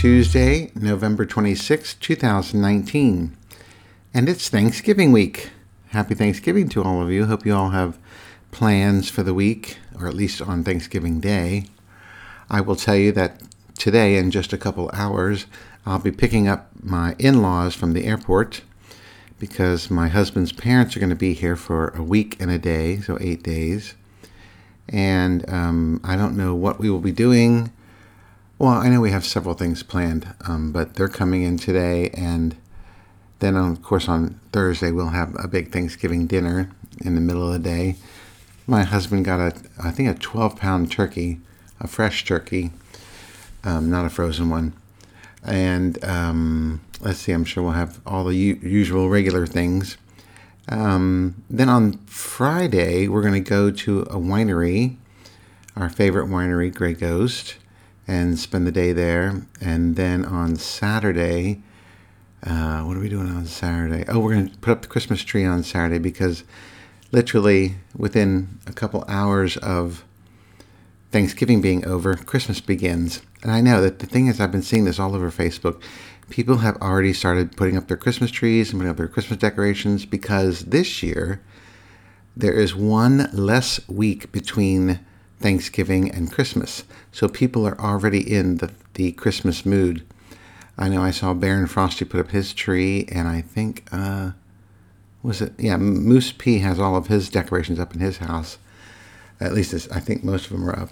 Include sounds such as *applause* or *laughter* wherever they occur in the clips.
Tuesday, November 26, 2019, and it's Thanksgiving week. Happy Thanksgiving to all of you. Hope you all have plans for the week, or at least on Thanksgiving Day. I will tell you that today, in just a couple hours, I'll be picking up my in laws from the airport because my husband's parents are going to be here for a week and a day, so eight days. And um, I don't know what we will be doing well, I know we have several things planned, um, but they're coming in today, and then, of course, on Thursday we'll have a big Thanksgiving dinner in the middle of the day. My husband got a, I think, a 12 pound turkey, a fresh turkey, um, not a frozen one. And um, let's see, I'm sure we'll have all the u- usual regular things. Um, then on Friday, we're going to go to a winery, our favorite winery, Grey Ghost and spend the day there. And then on Saturday, uh, what are we doing on Saturday? Oh, we're going to put up the Christmas tree on Saturday because literally within a couple hours of Thanksgiving being over, Christmas begins. And I know that the thing is, I've been seeing this all over Facebook. People have already started putting up their Christmas trees and putting up their Christmas decorations because this year there is one less week between Thanksgiving and Christmas. So people are already in the, the Christmas mood. I know I saw Baron Frosty put up his tree, and I think, uh, was it? Yeah, Moose P has all of his decorations up in his house. At least I think most of them are up.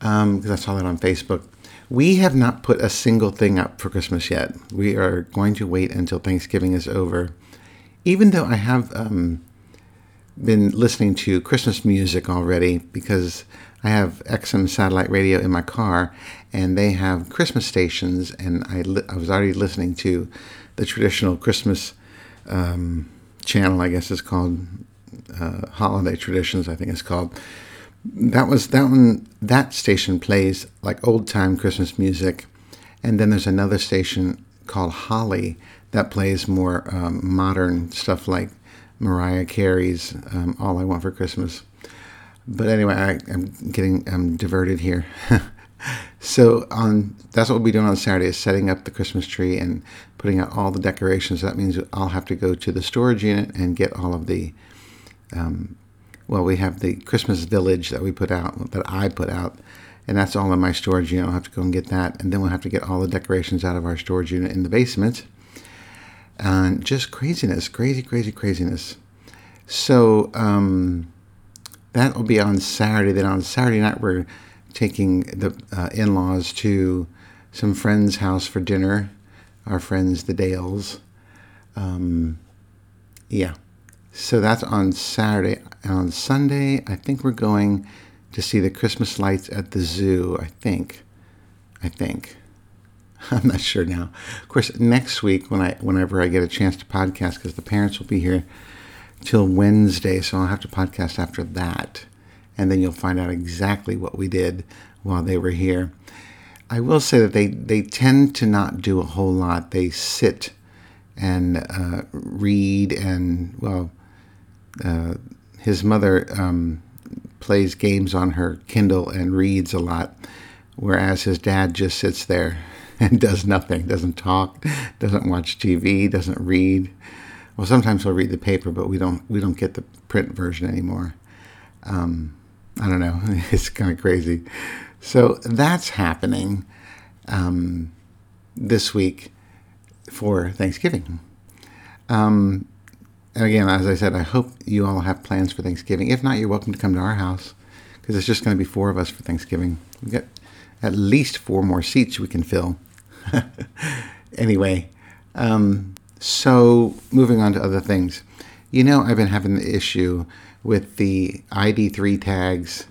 Um, because um, I saw that on Facebook. We have not put a single thing up for Christmas yet. We are going to wait until Thanksgiving is over. Even though I have um, been listening to Christmas music already because I have XM satellite radio in my car, and they have Christmas stations, and I, li- I was already listening to the traditional Christmas um, channel, I guess it's called uh, Holiday Traditions, I think it's called. That was that one. That station plays like old time Christmas music, and then there's another station called Holly that plays more um, modern stuff like Mariah Carey's um, "All I Want for Christmas." But anyway, I, am getting I'm diverted here. *laughs* so on that's what we'll be doing on Saturday is setting up the Christmas tree and putting out all the decorations. That means I'll have to go to the storage unit and get all of the. Um, well, we have the Christmas village that we put out that I put out, and that's all in my storage unit. I'll have to go and get that, and then we'll have to get all the decorations out of our storage unit in the basement and just craziness, crazy, crazy, craziness. So um, that will be on Saturday. Then on Saturday night, we're taking the uh, in laws to some friend's house for dinner. Our friends, the Dales. Um, yeah. So that's on Saturday. And on Sunday, I think we're going to see the Christmas lights at the zoo. I think. I think. *laughs* I'm not sure now. Of course, next week when I whenever I get a chance to podcast, because the parents will be here till Wednesday, so I'll have to podcast after that, and then you'll find out exactly what we did while they were here. I will say that they they tend to not do a whole lot. They sit and uh, read, and well, uh, his mother um, plays games on her Kindle and reads a lot, whereas his dad just sits there and *laughs* does nothing, doesn't talk, doesn't watch TV, doesn't read. Well, sometimes he'll read the paper, but we don't we don't get the print version anymore. Um, I don't know. *laughs* It's kind of crazy. So that's happening um, this week for Thanksgiving. Um, and again, as I said, I hope you all have plans for Thanksgiving. If not, you're welcome to come to our house because it's just going to be four of us for Thanksgiving. We've got at least four more seats we can fill. *laughs* anyway, um, so moving on to other things. You know, I've been having the issue with the ID3 tags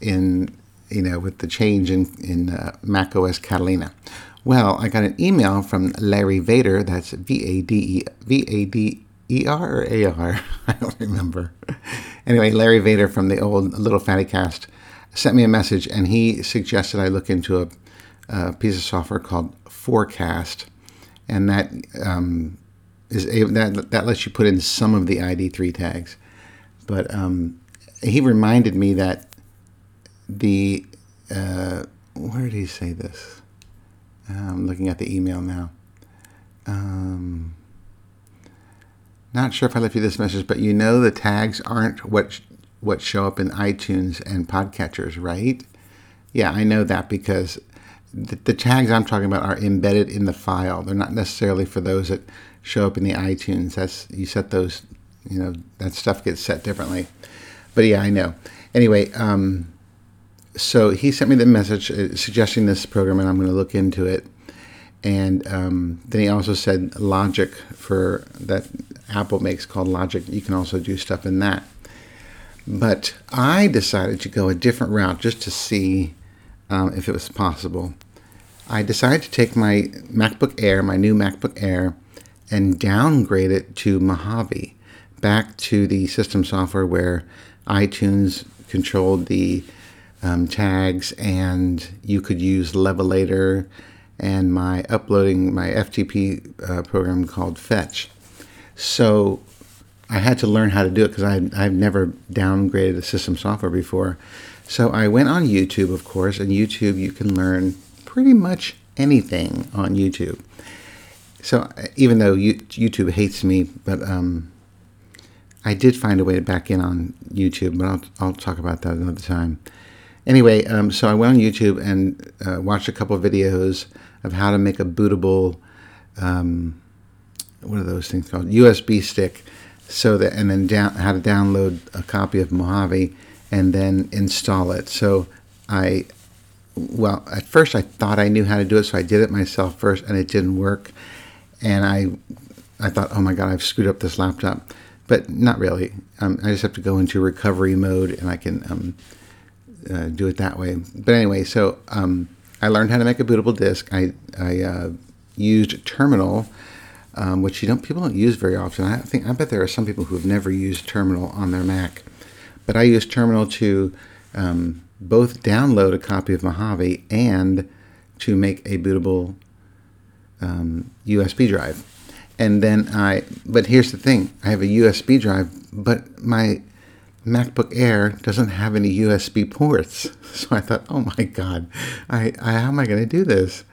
in, you know, with the change in, in uh, Mac OS Catalina. Well, I got an email from Larry Vader, that's V A D E V A D E R or A R, *laughs* I don't remember. Anyway, Larry Vader from the old Little Fatty Cast sent me a message and he suggested I look into a, a piece of software called Forecast, and that um, is that that lets you put in some of the ID3 tags. But um, he reminded me that the uh, where did he say this? I'm looking at the email now. Um, not sure if I left you this message, but you know the tags aren't what what show up in iTunes and podcatchers, right? Yeah, I know that because the, the, tags I'm talking about are embedded in the file. They're not necessarily for those that show up in the iTunes. That's you set those, you know, that stuff gets set differently. But yeah, I know. Anyway, um, so he sent me the message uh, suggesting this program, and I'm going to look into it. And um, then he also said Logic for that Apple makes called Logic. You can also do stuff in that. But I decided to go a different route just to see um, if it was possible. I decided to take my MacBook Air, my new MacBook Air, and downgrade it to Mojave, back to the system software where iTunes controlled the um, tags and you could use Levelator and my uploading my FTP uh, program called Fetch. So I had to learn how to do it because I've never downgraded a system software before. So I went on YouTube, of course, and YouTube you can learn pretty much anything on YouTube. So uh, even though YouTube hates me, but um, I did find a way to back in on YouTube, but I'll, I'll talk about that another time. Anyway, um, so I went on YouTube and uh, watched a couple of videos of how to make a bootable, um, what are those things called? USB stick. So that, and then down, how to download a copy of Mojave and then install it. So I, well, at first I thought I knew how to do it, so I did it myself first, and it didn't work. And I, I thought, oh my god, I've screwed up this laptop, but not really. Um, I just have to go into recovery mode, and I can um, uh, do it that way. But anyway, so um, I learned how to make a bootable disk. I I uh, used Terminal. Um, which you don't people don't use very often. I think I bet there are some people who have never used Terminal on their Mac. But I use Terminal to um, both download a copy of Mojave and to make a bootable um, USB drive. And then I, but here's the thing I have a USB drive, but my MacBook Air doesn't have any USB ports. *laughs* So I thought, oh my God, I, I how am I going to do this?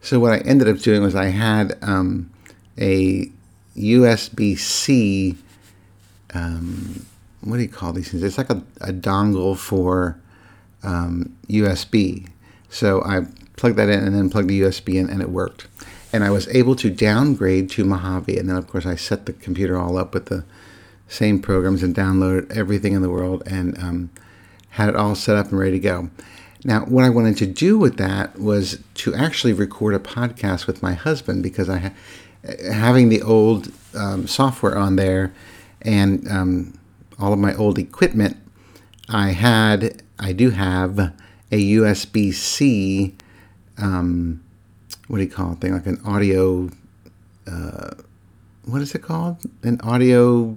So what I ended up doing was I had um, a USB C um, what do you call these things? It's like a, a dongle for um, USB. So I plugged that in and then plugged the USB in, and it worked. And I was able to downgrade to Mojave. And then, of course, I set the computer all up with the same programs and downloaded everything in the world and um, had it all set up and ready to go. Now, what I wanted to do with that was to actually record a podcast with my husband because I ha- having the old um, software on there and um, all of my old equipment, I had, I do have a USB C, um, what do you call it thing? Like an audio, uh, what is it called? An audio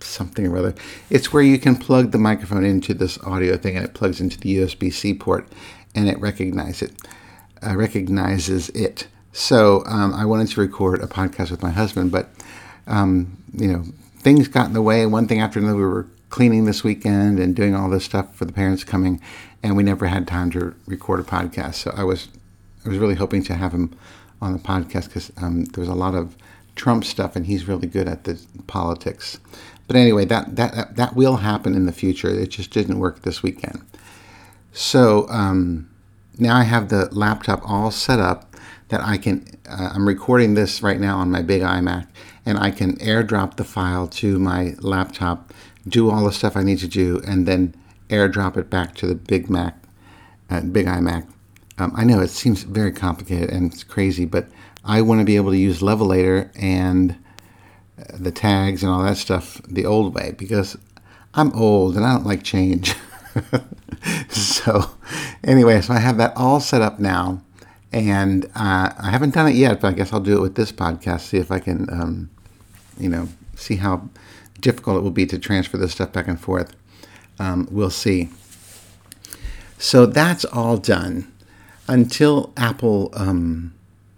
something or other. It's where you can plug the microphone into this audio thing and it plugs into the USB C port and it recognizes it. Uh, recognizes it. So um, I wanted to record a podcast with my husband, but um, you know, things got in the way. One thing after another, we were cleaning this weekend and doing all this stuff for the parents coming, and we never had time to record a podcast. So I was, I was really hoping to have him on the podcast because um, there was a lot of Trump stuff, and he's really good at the politics. But anyway, that that that will happen in the future. It just didn't work this weekend. So um, now I have the laptop all set up that I can. Uh, I'm recording this right now on my big iMac, and I can airdrop the file to my laptop, do all the stuff I need to do, and then airdrop it back to the Big Mac, uh, Big iMac. Um, I know it seems very complicated and it's crazy, but I want to be able to use Levelator and uh, the tags and all that stuff the old way because I'm old and I don't like change. *laughs* so, anyway, so I have that all set up now, and uh, I haven't done it yet, but I guess I'll do it with this podcast. See if I can um, you know, see how difficult it will be to transfer this stuff back and forth. Um, we'll see. So that's all done until Apple, um,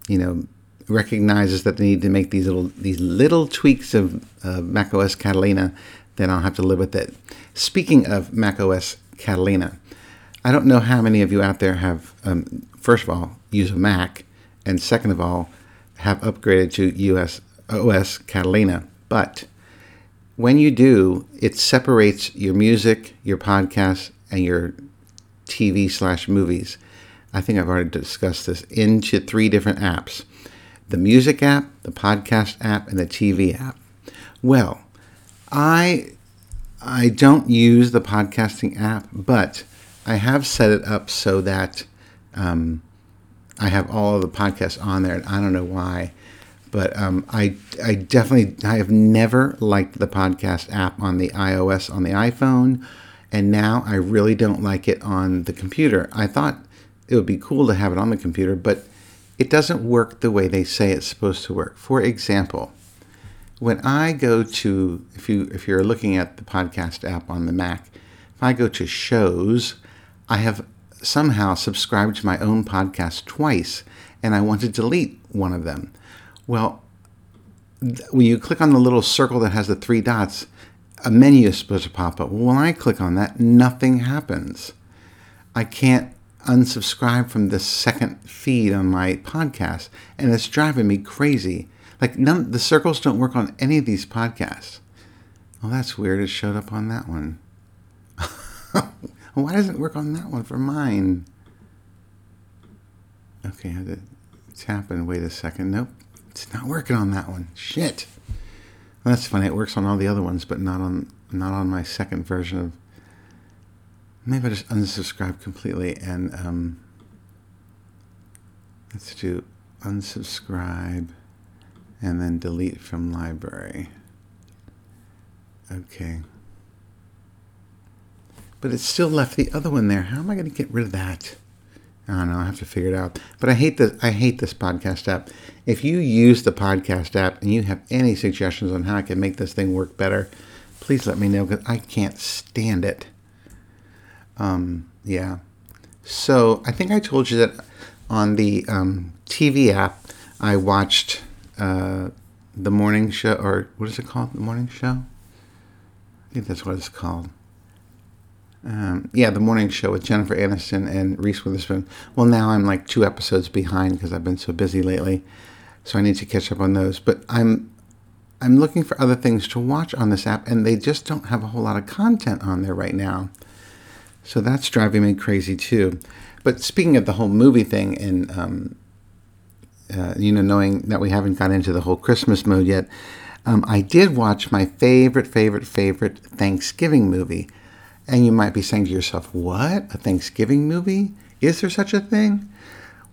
you know, recognizes that they need to make these little these little tweaks of uh, macOS Catalina. Then I'll have to live with it. Speaking of macOS Catalina, I don't know how many of you out there have, um, first of all, use a Mac, and second of all, have upgraded to US OS Catalina. But when you do, it separates your music, your podcasts, and your TV slash movies. I think I've already discussed this into three different apps the music app, the podcast app, and the TV app. Well, I I don't use the podcasting app, but I have set it up so that um, I have all of the podcasts on there, and I don't know why, but um, I I definitely I have never liked the podcast app on the iOS on the iPhone, and now I really don't like it on the computer. I thought it would be cool to have it on the computer, but it doesn't work the way they say it's supposed to work. For example, when I go to if you if you're looking at the podcast app on the Mac, if I go to shows, I have somehow subscribed to my own podcast twice and I want to delete one of them. Well, when you click on the little circle that has the three dots, a menu is supposed to pop up. When I click on that, nothing happens. I can't unsubscribe from the second feed on my podcast, and it's driving me crazy. Like none, the circles don't work on any of these podcasts. Oh, that's weird. It showed up on that one. *laughs* Why doesn't it work on that one for mine? Okay, I had to tap and wait a second. Nope, it's not working on that one. Shit. Well, that's funny. It works on all the other ones, but not on not on my second version of. Maybe I just unsubscribe completely and um, let's do unsubscribe and then delete from library. Okay. But it still left the other one there. How am I going to get rid of that? I don't know. I have to figure it out. But I hate this. I hate this podcast app. If you use the podcast app and you have any suggestions on how I can make this thing work better, please let me know because I can't stand it. Um, yeah. So I think I told you that on the um, TV app, I watched uh, the morning show, or what is it called? The morning show. I think that's what it's called. Um, yeah, the morning show with Jennifer Aniston and Reese Witherspoon. Well, now I'm like two episodes behind because I've been so busy lately, so I need to catch up on those. But I'm I'm looking for other things to watch on this app, and they just don't have a whole lot of content on there right now. So that's driving me crazy too. But speaking of the whole movie thing, and um, uh, you know, knowing that we haven't got into the whole Christmas mode yet, um, I did watch my favorite, favorite, favorite Thanksgiving movie. And you might be saying to yourself, what? A Thanksgiving movie? Is there such a thing?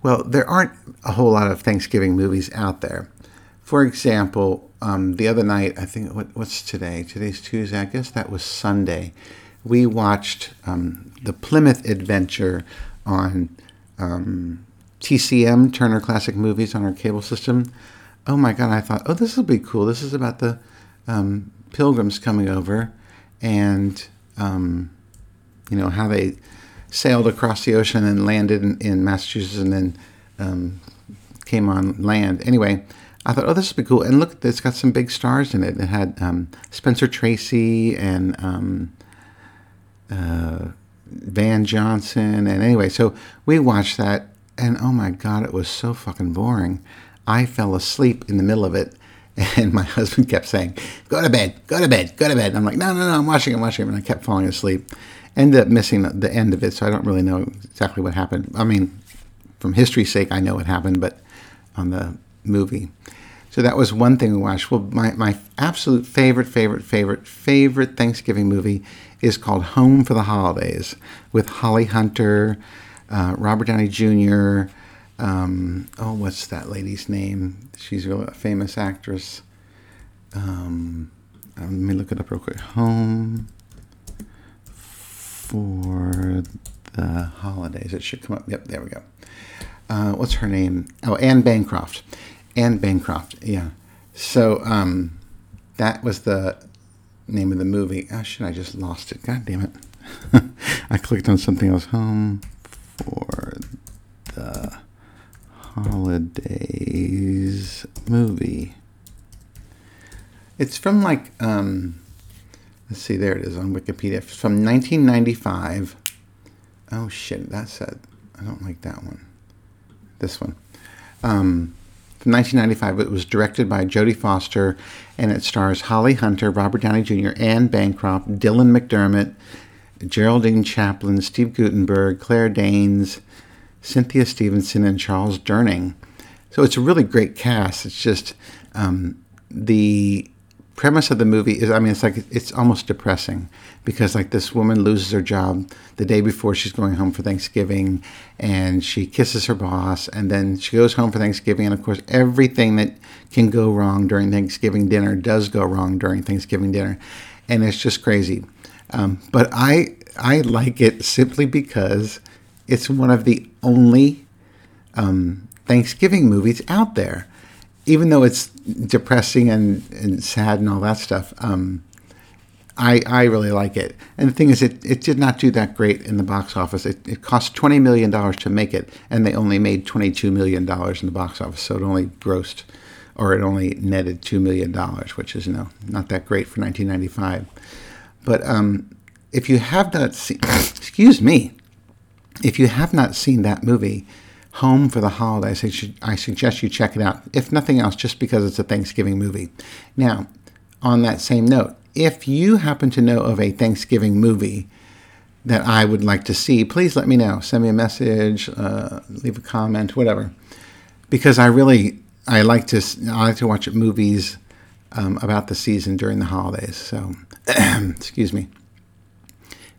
Well, there aren't a whole lot of Thanksgiving movies out there. For example, um, the other night, I think, what, what's today? Today's Tuesday. I guess that was Sunday. We watched um, the Plymouth Adventure on um, TCM, Turner Classic Movies, on our cable system. Oh my God, I thought, oh, this will be cool. This is about the um, pilgrims coming over and um, you know, how they sailed across the ocean and landed in, in Massachusetts and then um, came on land. Anyway, I thought, oh, this would be cool. And look, it's got some big stars in it. It had um, Spencer Tracy and um, uh, Van Johnson. And anyway, so we watched that, and oh my God, it was so fucking boring. I fell asleep in the middle of it *laughs* and my husband kept saying, "Go to bed, go to bed, go to bed." And I'm like, "No, no, no, I'm watching, I'm watching." And I kept falling asleep. Ended up missing the end of it, so I don't really know exactly what happened. I mean, from history's sake, I know what happened, but on the movie. So that was one thing we watched. Well, my, my absolute favorite, favorite, favorite, favorite Thanksgiving movie is called Home for the Holidays with Holly Hunter, uh, Robert Downey Jr., um, oh, what's that lady's name? She's a famous actress. Um, uh, let me look it up real quick. Home for the holidays. It should come up. Yep, there we go. Uh, what's her name? Oh, Anne Bancroft. Anne Bancroft. Yeah. So um, that was the name of the movie. Oh shit! I just lost it. God damn it! *laughs* I clicked on something else. Home for the Holidays movie. It's from like, um, let's see, there it is on Wikipedia. It's from 1995. Oh shit, that's a, I don't like that one. This one. Um, from 1995, it was directed by Jodie Foster, and it stars Holly Hunter, Robert Downey Jr., Anne Bancroft, Dylan McDermott, Geraldine Chaplin, Steve Guttenberg, Claire Danes, Cynthia Stevenson, and Charles Durning. So it's a really great cast. It's just um, the premise of the movie is I mean it's like it's almost depressing because like this woman loses her job the day before she's going home for Thanksgiving and she kisses her boss and then she goes home for Thanksgiving and of course everything that can go wrong during Thanksgiving dinner does go wrong during Thanksgiving dinner and it's just crazy um, but I I like it simply because it's one of the only um, Thanksgiving movies out there even though it's depressing and, and sad and all that stuff, um, I, I really like it. And the thing is, it, it did not do that great in the box office. It, it cost $20 million to make it, and they only made $22 million in the box office. So it only grossed, or it only netted $2 million, which is, you know, not that great for 1995. But um, if you have not seen, *coughs* excuse me, if you have not seen that movie, Home for the Holidays, I, suggest you check it out, if nothing else, just because it's a Thanksgiving movie. Now, on that same note, if you happen to know of a Thanksgiving movie that I would like to see, please let me know. Send me a message, uh, leave a comment, whatever. Because I really I like to I like to watch movies um, about the season during the holidays. So, *clears throat* excuse me.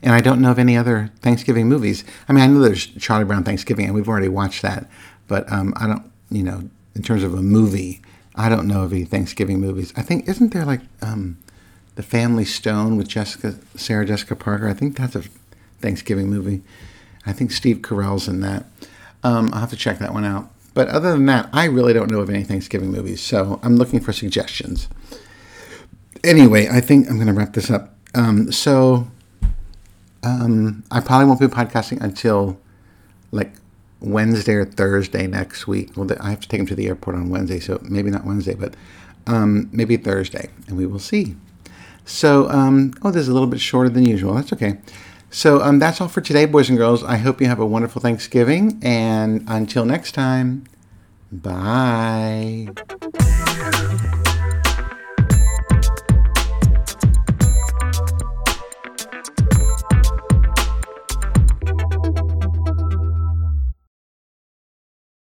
And I don't know of any other Thanksgiving movies. I mean, I know there's Charlie Brown Thanksgiving, and we've already watched that. But um, I don't, you know, in terms of a movie, I don't know of any Thanksgiving movies. I think isn't there like um, the Family Stone with Jessica Sarah Jessica Parker? I think that's a Thanksgiving movie. I think Steve Carell's in that. Um, I'll have to check that one out. But other than that, I really don't know of any Thanksgiving movies. So I'm looking for suggestions. Anyway, I think I'm going to wrap this up. Um, so um, I probably won't be podcasting until like Wednesday or Thursday next week. Well, I have to take him to the airport on Wednesday, so maybe not Wednesday, but um, maybe Thursday, and we will see. So, um, oh, this is a little bit shorter than usual. That's okay. So, um, that's all for today, boys and girls. I hope you have a wonderful Thanksgiving, and until next time, bye.